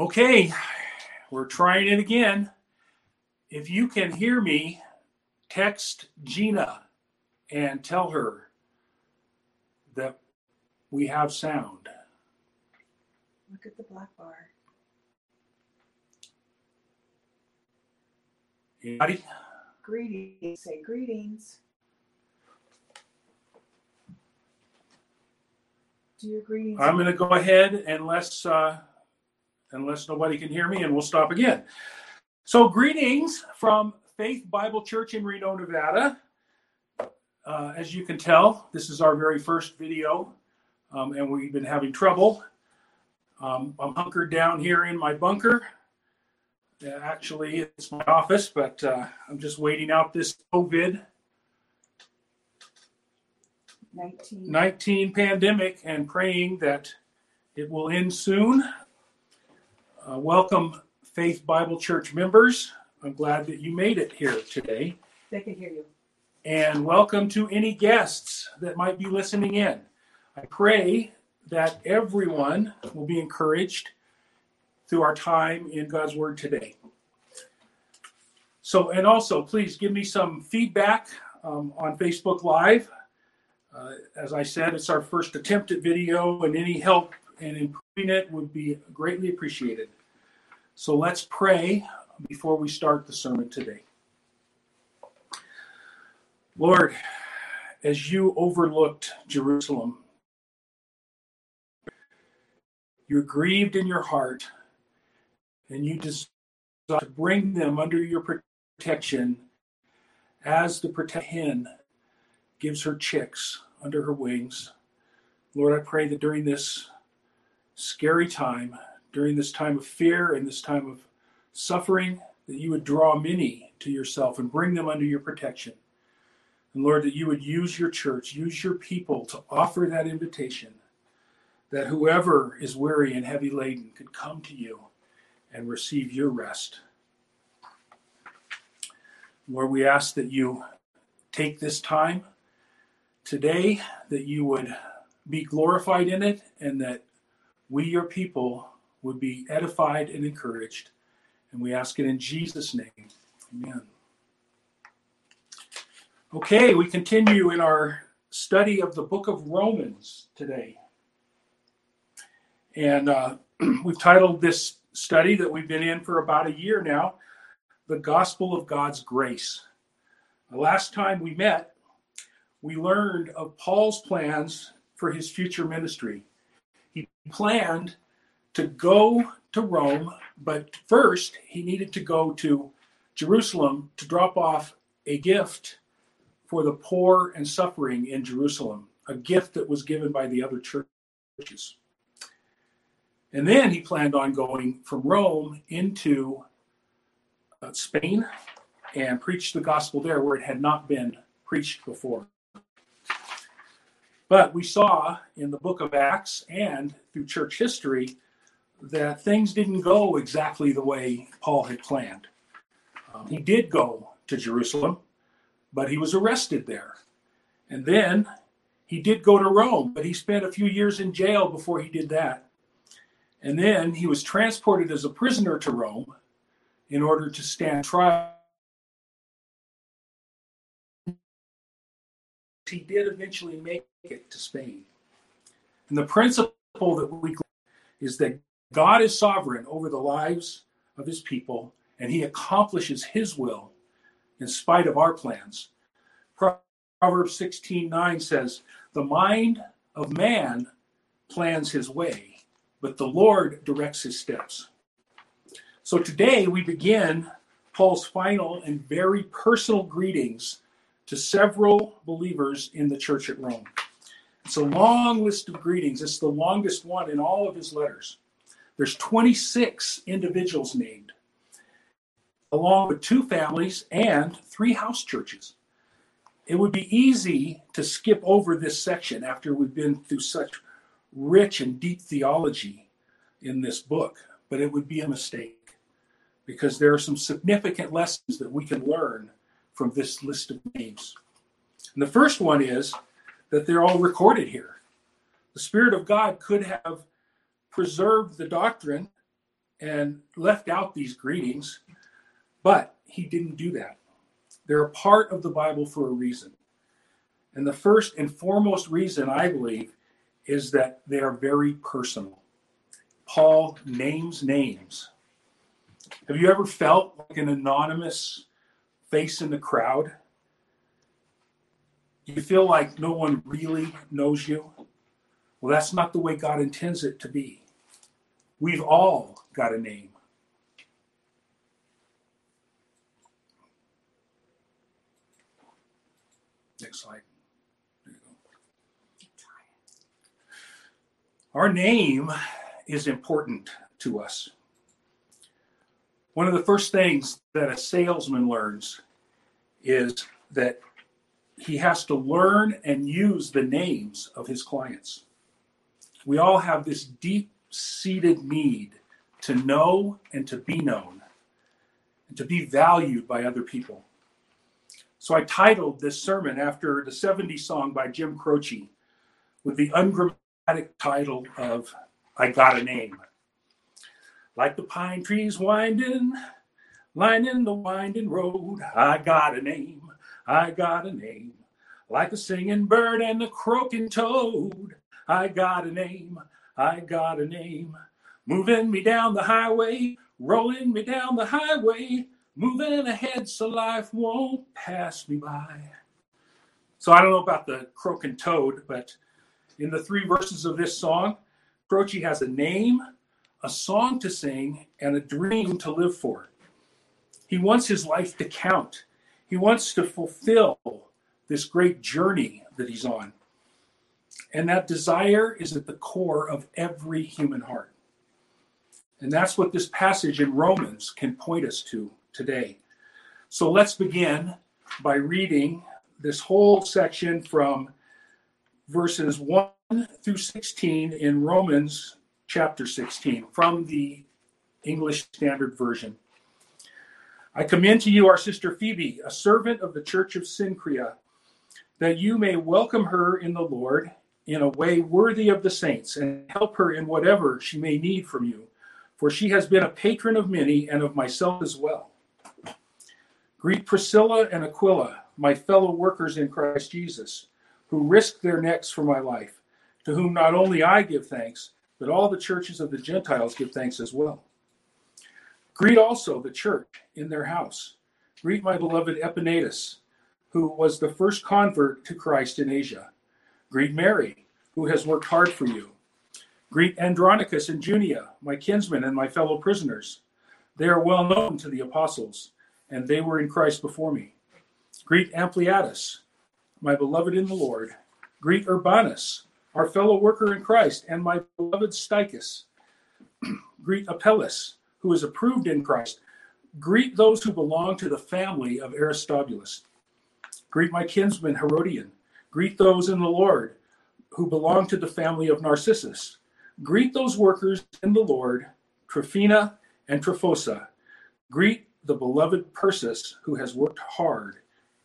Okay, we're trying it again. If you can hear me, text Gina and tell her that we have sound. Look at the black bar. Anybody? Greetings. Say greetings. Do your greetings. I'm going to go ahead unless uh, unless nobody can hear me, and we'll stop again. So, greetings from Faith Bible Church in Reno, Nevada. Uh, as you can tell, this is our very first video, um, and we've been having trouble. Um, I'm hunkered down here in my bunker. Uh, actually, it's my office, but uh, I'm just waiting out this COVID 19. 19 pandemic and praying that it will end soon. Uh, welcome, Faith Bible Church members. I'm glad that you made it here today. They can hear you. And welcome to any guests that might be listening in. I pray that everyone will be encouraged through our time in God's Word today. So, and also, please give me some feedback um, on Facebook Live. Uh, as I said, it's our first attempt at video, and any help in improving it would be greatly appreciated. So let's pray before we start the sermon today. Lord, as you overlooked Jerusalem, you're grieved in your heart, and you desire to bring them under your protection as the protect hen gives her chicks under her wings. Lord, I pray that during this scary time, during this time of fear and this time of suffering, that you would draw many to yourself and bring them under your protection. And Lord, that you would use your church, use your people to offer that invitation that whoever is weary and heavy laden could come to you and receive your rest. Lord, we ask that you take this time today, that you would be glorified in it, and that we, your people, would be edified and encouraged. And we ask it in Jesus' name. Amen. Okay, we continue in our study of the book of Romans today. And uh, we've titled this study that we've been in for about a year now, The Gospel of God's Grace. The last time we met, we learned of Paul's plans for his future ministry. Planned to go to Rome, but first he needed to go to Jerusalem to drop off a gift for the poor and suffering in Jerusalem, a gift that was given by the other churches. And then he planned on going from Rome into uh, Spain and preach the gospel there where it had not been preached before. But we saw in the book of Acts and through church history that things didn't go exactly the way Paul had planned. Um, he did go to Jerusalem, but he was arrested there. And then he did go to Rome, but he spent a few years in jail before he did that. And then he was transported as a prisoner to Rome in order to stand trial. He did eventually make it to Spain. And the principle that we is that God is sovereign over the lives of his people, and he accomplishes his will in spite of our plans. Proverbs 16 9 says, The mind of man plans his way, but the Lord directs his steps. So today we begin Paul's final and very personal greetings to several believers in the church at Rome. It's a long list of greetings. It's the longest one in all of his letters. There's 26 individuals named, along with two families and three house churches. It would be easy to skip over this section after we've been through such rich and deep theology in this book, but it would be a mistake because there are some significant lessons that we can learn from this list of names. And the first one is that they're all recorded here. The Spirit of God could have preserved the doctrine and left out these greetings, but he didn't do that. They're a part of the Bible for a reason. And the first and foremost reason, I believe, is that they are very personal. Paul names names. Have you ever felt like an anonymous face in the crowd? You feel like no one really knows you? Well, that's not the way God intends it to be. We've all got a name. Next slide. Our name is important to us. One of the first things that a salesman learns is that he has to learn and use the names of his clients. We all have this deep seated need to know and to be known and to be valued by other people. So I titled this sermon after the 70s song by Jim Croce with the ungrammatic title of I Got a Name. Like the pine trees winding, lining the winding road, I got a name, I got a name. Like the singing bird and the croaking toad, I got a name, I got a name. Moving me down the highway, rolling me down the highway, moving ahead so life won't pass me by. So I don't know about the croaking toad, but in the three verses of this song, Croce has a name, a song to sing, and a dream to live for. He wants his life to count. He wants to fulfill this great journey that he's on. And that desire is at the core of every human heart. And that's what this passage in Romans can point us to today. So let's begin by reading this whole section from verses 1 through 16 in Romans chapter 16 from the English Standard Version. I commend to you our sister Phoebe, a servant of the church of Cenchrea, that you may welcome her in the Lord in a way worthy of the saints and help her in whatever she may need from you, for she has been a patron of many and of myself as well. Greet Priscilla and Aquila, my fellow workers in Christ Jesus, who risked their necks for my life, to whom not only I give thanks, but all the churches of the Gentiles give thanks as well. Greet also the church in their house. Greet my beloved Epaenetus, who was the first convert to Christ in Asia. Greet Mary, who has worked hard for you. Greet Andronicus and Junia, my kinsmen and my fellow prisoners. They are well known to the apostles, and they were in Christ before me. Greet Ampliatus, my beloved in the Lord. Greet Urbanus, our fellow worker in Christ, and my beloved Stachys. Greet Apelles, who is approved in Christ. Greet those who belong to the family of Aristobulus. Greet my kinsman Herodion. Greet those in the Lord who belong to the family of Narcissus. Greet those workers in the Lord, Tryphena and Tryphosa. Greet the beloved Persis, who has worked hard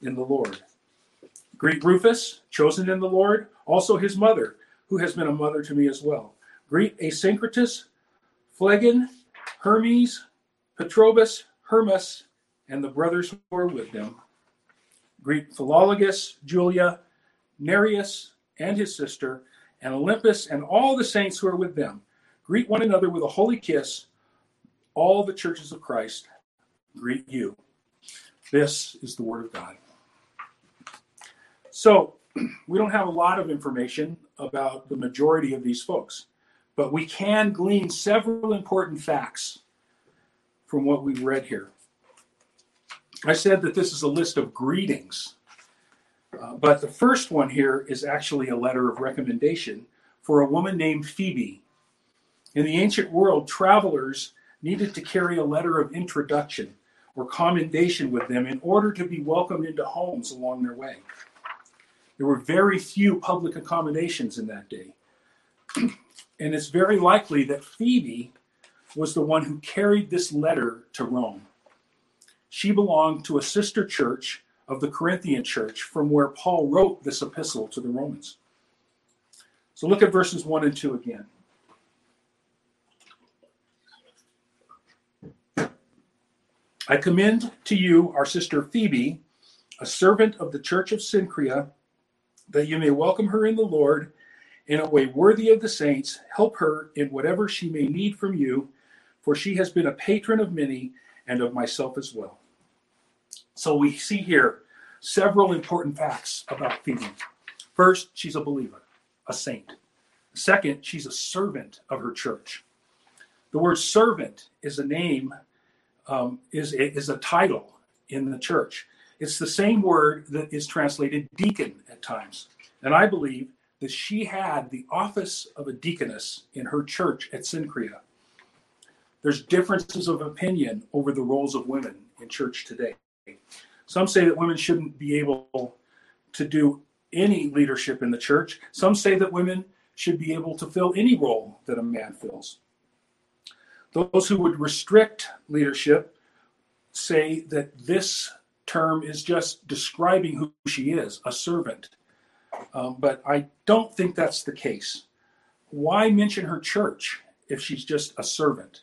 in the Lord. Greet Rufus, chosen in the Lord, also his mother, who has been a mother to me as well. Greet Asyncritus, Phlegon, Hermes, Patrobas, Hermas, and the brothers who are with them. Greet Philologus, Julia, Nereus and his sister, and Olympus and all the saints who are with them. Greet one another with a holy kiss. All the churches of Christ greet you. This is the word of God. So, we don't have a lot of information about the majority of these folks, but we can glean several important facts from what we've read here. I said that this is a list of greetings, uh, but the first one here is actually a letter of recommendation for a woman named Phoebe. In the ancient world, travelers needed to carry a letter of introduction or commendation with them in order to be welcomed into homes along their way. There were very few public accommodations in that day. and it's very likely that Phoebe was the one who carried this letter to Rome. She belonged to a sister church of the Corinthian church from where Paul wrote this epistle to the Romans. So look at verses 1 and 2 again. I commend to you our sister Phoebe, a servant of the church of Cenchrea, that you may welcome her in the Lord in a way worthy of the saints. Help her in whatever she may need from you, for she has been a patron of many and of myself as well. So we see here several important facts about Phoebe. First, she's a believer, a saint. Second, she's a servant of her church. The word servant is a name, um, is, is a title in the church. It's the same word that is translated deacon at times. And I believe that she had the office of a deaconess in her church at Cenchrea. There's differences of opinion over the roles of women in church today. Some say that women shouldn't be able to do any leadership in the church. Some say that women should be able to fill any role that a man fills. Those who would restrict leadership say that this term is just describing who she is a servant. Um, but I don't think that's the case. Why mention her church if she's just a servant?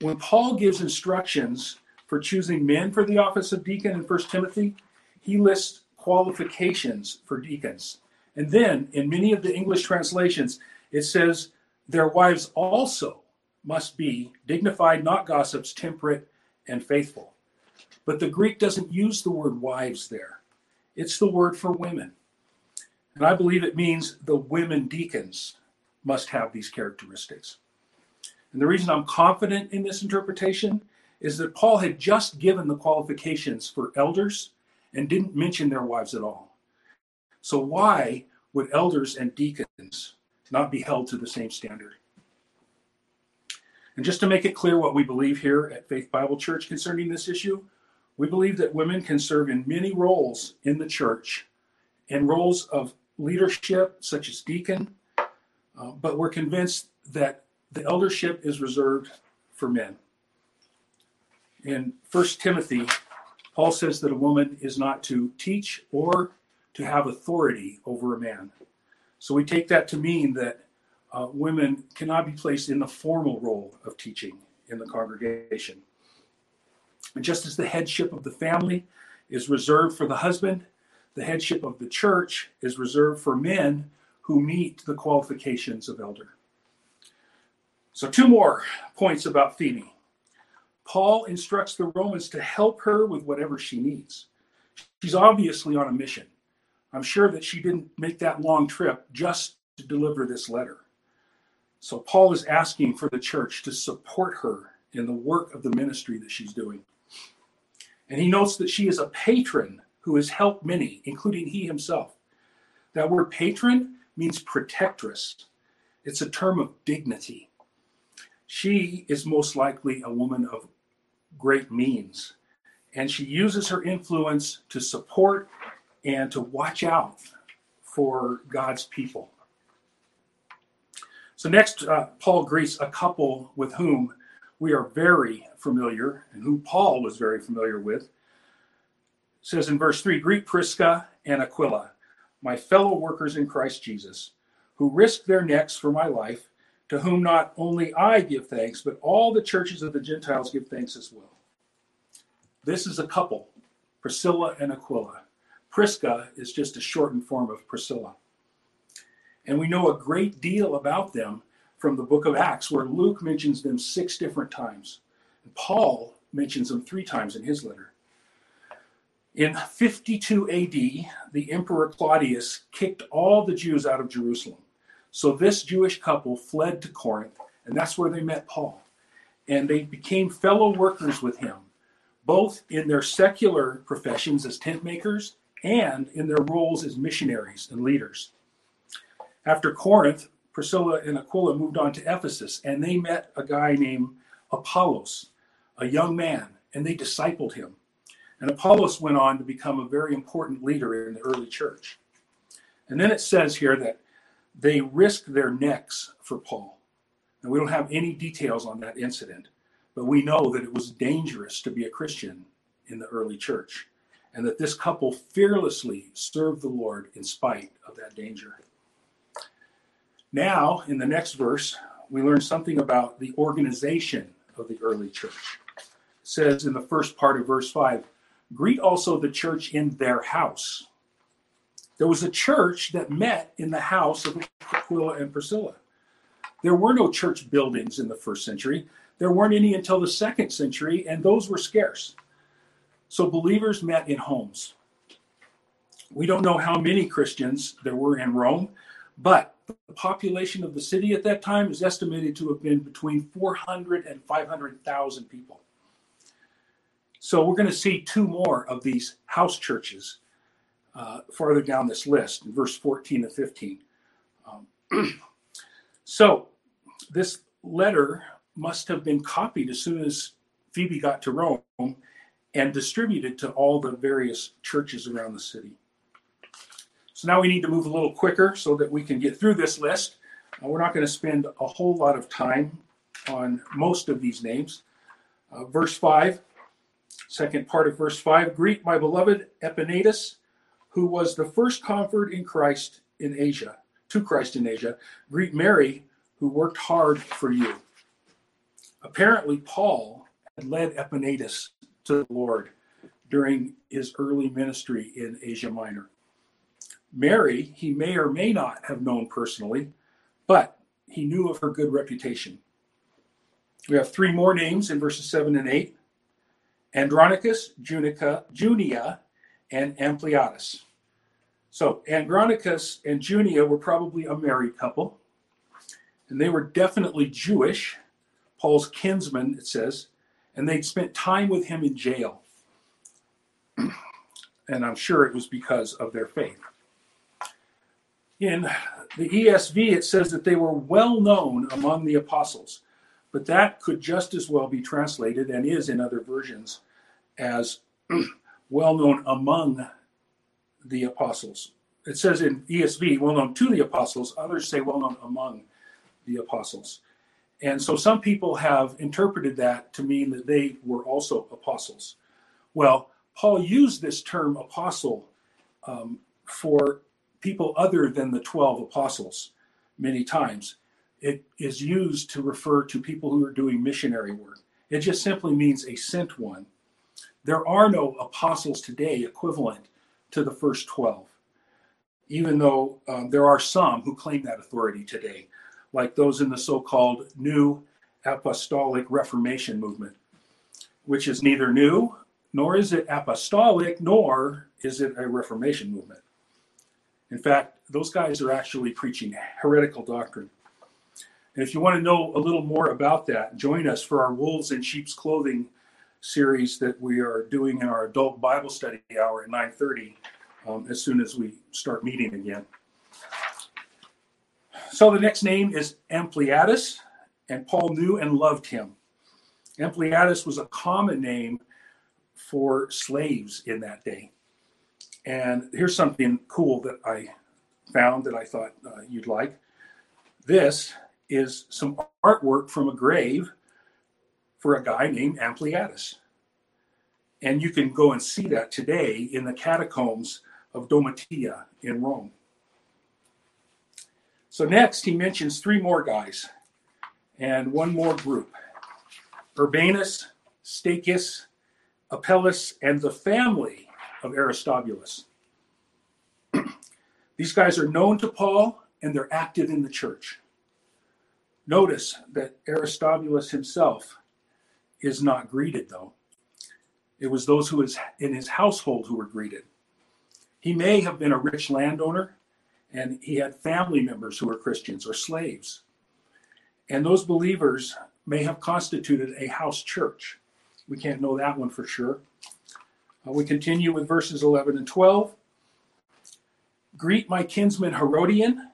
When Paul gives instructions for choosing men for the office of deacon in 1 Timothy, he lists qualifications for deacons. And then in many of the English translations, it says their wives also must be dignified, not gossips, temperate, and faithful. But the Greek doesn't use the word wives there, it's the word for women. And I believe it means the women deacons must have these characteristics. And the reason I'm confident in this interpretation is that Paul had just given the qualifications for elders and didn't mention their wives at all. So, why would elders and deacons not be held to the same standard? And just to make it clear what we believe here at Faith Bible Church concerning this issue, we believe that women can serve in many roles in the church, in roles of leadership, such as deacon, uh, but we're convinced that the eldership is reserved for men. In 1 Timothy, Paul says that a woman is not to teach or to have authority over a man. So we take that to mean that uh, women cannot be placed in the formal role of teaching in the congregation. And just as the headship of the family is reserved for the husband, the headship of the church is reserved for men who meet the qualifications of elder. So, two more points about Phoebe. Paul instructs the Romans to help her with whatever she needs. She's obviously on a mission. I'm sure that she didn't make that long trip just to deliver this letter. So, Paul is asking for the church to support her in the work of the ministry that she's doing. And he notes that she is a patron who has helped many, including he himself. That word patron means protectress, it's a term of dignity. She is most likely a woman of great means, and she uses her influence to support and to watch out for God's people. So, next, uh, Paul greets a couple with whom we are very familiar and who Paul was very familiar with. It says in verse 3 Greet Prisca and Aquila, my fellow workers in Christ Jesus, who risked their necks for my life, to whom not only I give thanks, but all the churches of the Gentiles give thanks as well. This is a couple, Priscilla and Aquila. Prisca is just a shortened form of Priscilla. And we know a great deal about them from the book of Acts, where Luke mentions them six different times. And Paul mentions them three times in his letter. In 52 AD, the Emperor Claudius kicked all the Jews out of Jerusalem. So this Jewish couple fled to Corinth, and that's where they met Paul. And they became fellow workers with him, both in their secular professions as tent makers and in their roles as missionaries and leaders. After Corinth, Priscilla and Aquila moved on to Ephesus, and they met a guy named Apollos, a young man, and they discipled him. And Apollos went on to become a very important leader in the early church. And then it says here that they risked their necks for Paul. And we don't have any details on that incident, but we know that it was dangerous to be a Christian in the early church, and that this couple fearlessly served the Lord in spite of that danger. Now, in the next verse, we learn something about the organization of the early church. It says in the first part of verse 5 greet also the church in their house. There was a church that met in the house of Aquila and Priscilla. There were no church buildings in the first century. There weren't any until the second century, and those were scarce. So believers met in homes. We don't know how many Christians there were in Rome, but the population of the city at that time is estimated to have been between 400 and 500,000 people. So we're going to see two more of these house churches uh, farther down this list, in verse 14 and 15. Um, so this letter must have been copied as soon as Phoebe got to Rome and distributed to all the various churches around the city. So now we need to move a little quicker so that we can get through this list. Uh, we're not going to spend a whole lot of time on most of these names. Uh, verse 5, second part of verse 5 Greet my beloved Epaenetus, who was the first convert in Christ in Asia, to Christ in Asia. Greet Mary, who worked hard for you. Apparently, Paul had led Epaenetus to the Lord during his early ministry in Asia Minor. Mary, he may or may not have known personally, but he knew of her good reputation. We have three more names in verses 7 and 8 Andronicus, Junica, Junia, and Ampliatus. So Andronicus and Junia were probably a married couple, and they were definitely Jewish, Paul's kinsmen, it says, and they'd spent time with him in jail. and I'm sure it was because of their faith. In the ESV, it says that they were well known among the apostles, but that could just as well be translated, and is in other versions, as well known among the apostles. It says in ESV, well known to the apostles, others say well known among the apostles. And so some people have interpreted that to mean that they were also apostles. Well, Paul used this term apostle um, for people other than the 12 apostles many times. It is used to refer to people who are doing missionary work. It just simply means a sent one. There are no apostles today equivalent to the first 12, even though um, there are some who claim that authority today, like those in the so called New Apostolic Reformation movement, which is neither new, nor is it apostolic, nor is it a Reformation movement. In fact, those guys are actually preaching heretical doctrine. And if you want to know a little more about that, join us for our Wolves in Sheep's Clothing series that we are doing in our adult Bible study hour at 9:30 um, as soon as we start meeting again. So the next name is Ampliatus, and Paul knew and loved him. Ampliatus was a common name for slaves in that day. And here's something cool that I found that I thought uh, you'd like. This is some artwork from a grave for a guy named Ampliatus. And you can go and see that today in the catacombs of Domitia in Rome. So, next, he mentions three more guys and one more group Urbanus, Stachys, Apelles, and the family of Aristobulus. These guys are known to Paul and they're active in the church. Notice that Aristobulus himself is not greeted, though. It was those who was in his household who were greeted. He may have been a rich landowner, and he had family members who were Christians or slaves. And those believers may have constituted a house church. We can't know that one for sure. Uh, we continue with verses 11 and 12. Greet my kinsman Herodion.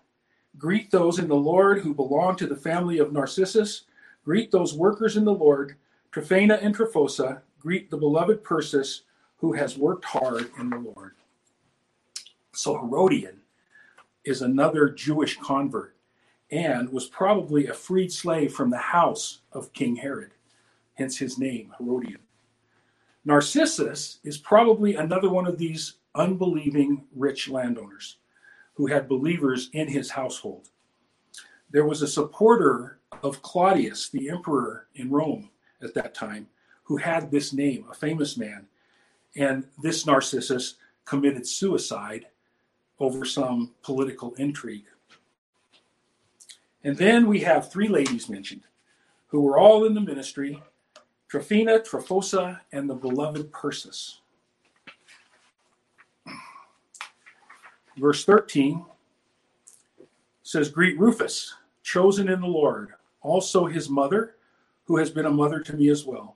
Greet those in the Lord who belong to the family of Narcissus. Greet those workers in the Lord, Tryphena and Tryphosa. Greet the beloved Persis who has worked hard in the Lord. So Herodion is another Jewish convert and was probably a freed slave from the house of King Herod, hence his name, Herodion. Narcissus is probably another one of these unbelieving rich landowners who had believers in his household. There was a supporter of Claudius, the emperor in Rome at that time, who had this name, a famous man. And this Narcissus committed suicide over some political intrigue. And then we have three ladies mentioned who were all in the ministry Tryphena, Tryphosa, and the beloved Persis. Verse 13 says, Greet Rufus, chosen in the Lord, also his mother, who has been a mother to me as well.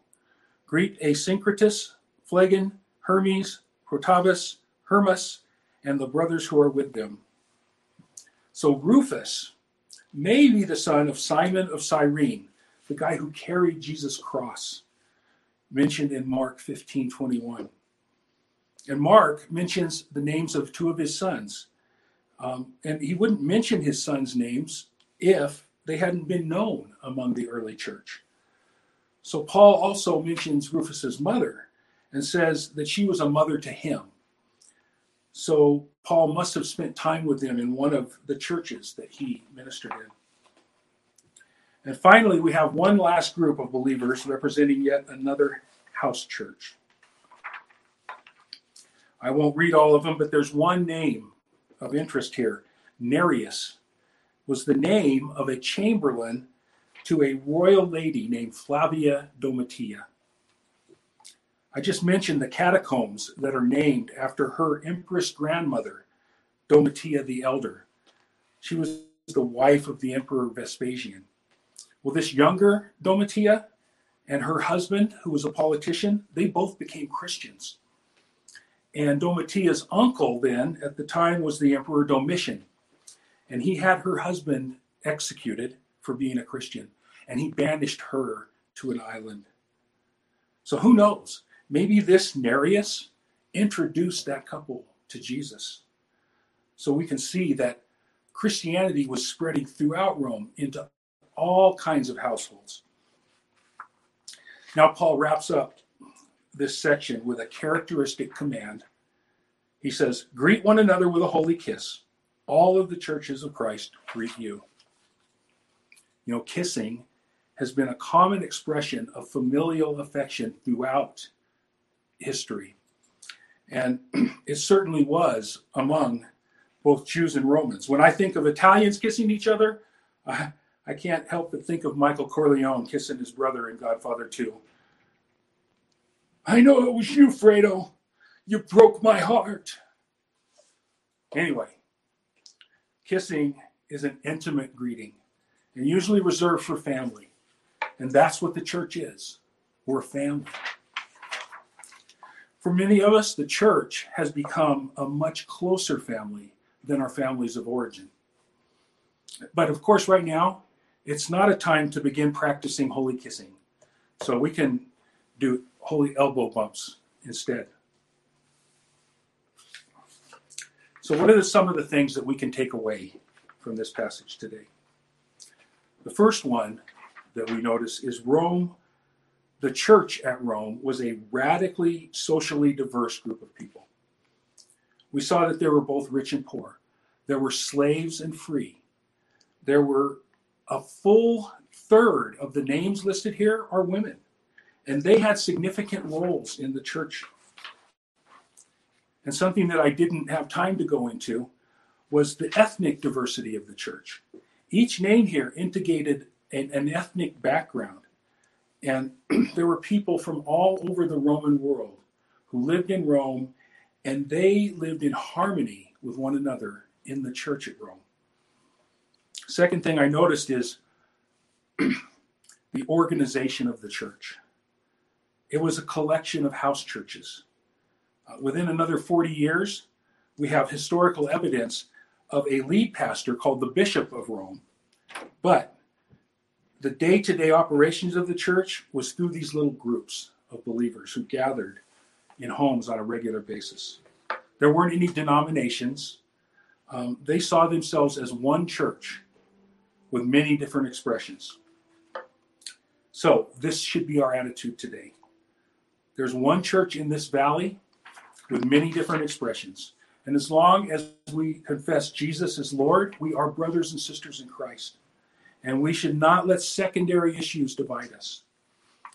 Greet Asyncritus, Phlegon, Hermes, Protobus, Hermas, and the brothers who are with them. So Rufus may be the son of Simon of Cyrene, the guy who carried Jesus' cross, mentioned in Mark 15 21. And Mark mentions the names of two of his sons. Um, and he wouldn't mention his sons' names if they hadn't been known among the early church. So Paul also mentions Rufus's mother and says that she was a mother to him. So Paul must have spent time with them in one of the churches that he ministered in. And finally, we have one last group of believers representing yet another house church. I won't read all of them, but there's one name of interest here. Nereus was the name of a chamberlain to a royal lady named Flavia Domitia. I just mentioned the catacombs that are named after her empress grandmother, Domitia the Elder. She was the wife of the Emperor Vespasian. Well, this younger Domitia and her husband, who was a politician, they both became Christians. And Domitia's uncle, then, at the time, was the Emperor Domitian. And he had her husband executed for being a Christian. And he banished her to an island. So who knows? Maybe this Nereus introduced that couple to Jesus. So we can see that Christianity was spreading throughout Rome into all kinds of households. Now, Paul wraps up this section with a characteristic command. He says, Greet one another with a holy kiss. All of the churches of Christ greet you. You know, kissing has been a common expression of familial affection throughout history. And it certainly was among both Jews and Romans. When I think of Italians kissing each other, I can't help but think of Michael Corleone kissing his brother in Godfather 2. I know it was you, Fredo. You broke my heart. Anyway, kissing is an intimate greeting and usually reserved for family. And that's what the church is. We're family. For many of us, the church has become a much closer family than our families of origin. But of course, right now, it's not a time to begin practicing holy kissing. So we can do holy elbow bumps instead. So, what are some of the things that we can take away from this passage today? The first one that we notice is Rome the church at Rome was a radically socially diverse group of people. We saw that there were both rich and poor, there were slaves and free. There were a full third of the names listed here are women, and they had significant roles in the church. And something that I didn't have time to go into was the ethnic diversity of the church. Each name here indicated an, an ethnic background. And there were people from all over the Roman world who lived in Rome, and they lived in harmony with one another in the church at Rome. Second thing I noticed is the organization of the church. It was a collection of house churches. Uh, within another 40 years, we have historical evidence of a lead pastor called the Bishop of Rome. But the day to day operations of the church was through these little groups of believers who gathered in homes on a regular basis. There weren't any denominations. Um, they saw themselves as one church with many different expressions. So, this should be our attitude today. There's one church in this valley with many different expressions. And as long as we confess Jesus as Lord, we are brothers and sisters in Christ. And we should not let secondary issues divide us.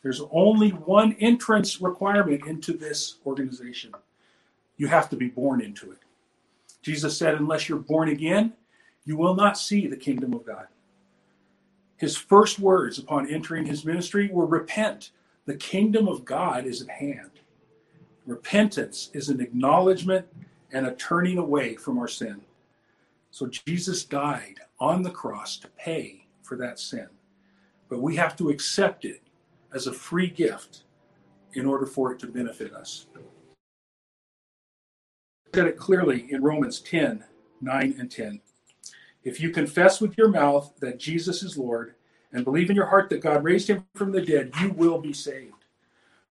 There's only one entrance requirement into this organization. You have to be born into it. Jesus said, Unless you're born again, you will not see the kingdom of God. His first words upon entering his ministry were repent. The kingdom of God is at hand. Repentance is an acknowledgement and a turning away from our sin. So Jesus died on the cross to pay for that sin. But we have to accept it as a free gift in order for it to benefit us. Said it clearly in Romans 10 9 and 10. If you confess with your mouth that Jesus is Lord and believe in your heart that God raised him from the dead, you will be saved.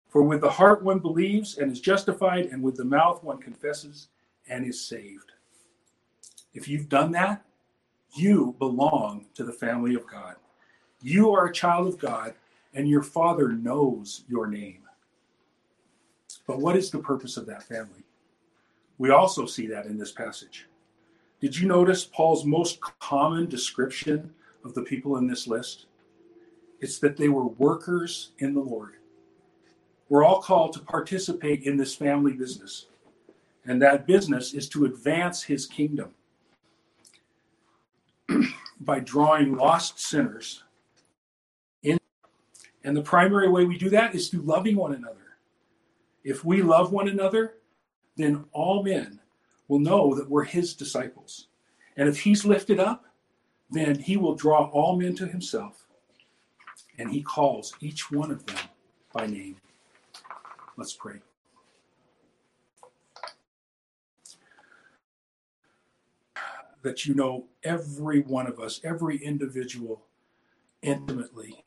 For with the heart one believes and is justified, and with the mouth one confesses and is saved. If you've done that, you belong to the family of God. You are a child of God, and your Father knows your name. But what is the purpose of that family? We also see that in this passage. Did you notice Paul's most common description of the people in this list? It's that they were workers in the Lord. We're all called to participate in this family business, and that business is to advance his kingdom by drawing lost sinners in. And the primary way we do that is through loving one another. If we love one another, then all men will know that we're his disciples. And if he's lifted up, then he will draw all men to himself. And he calls each one of them by name. Let's pray. That you know every one of us, every individual intimately.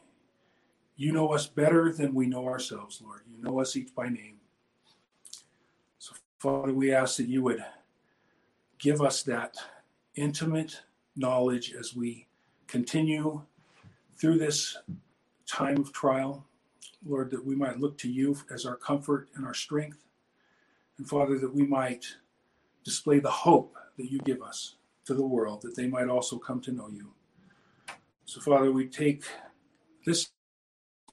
You know us better than we know ourselves, Lord. You know us each by name. So, Father, we ask that you would give us that intimate knowledge as we continue through this time of trial. Lord, that we might look to you as our comfort and our strength. And Father, that we might display the hope that you give us to the world, that they might also come to know you. So, Father, we take this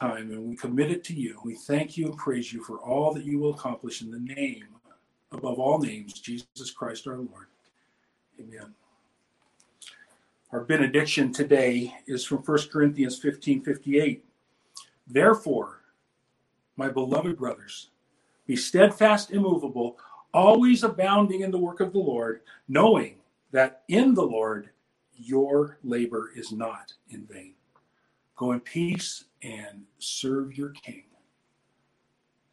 time and we commit it to you. We thank you and praise you for all that you will accomplish in the name, above all names, Jesus Christ our Lord. Amen. Our benediction today is from 1 Corinthians 15 58. Therefore, my beloved brothers, be steadfast, immovable, always abounding in the work of the Lord, knowing that in the Lord your labor is not in vain. Go in peace and serve your King.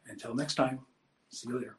Until next time, see you later.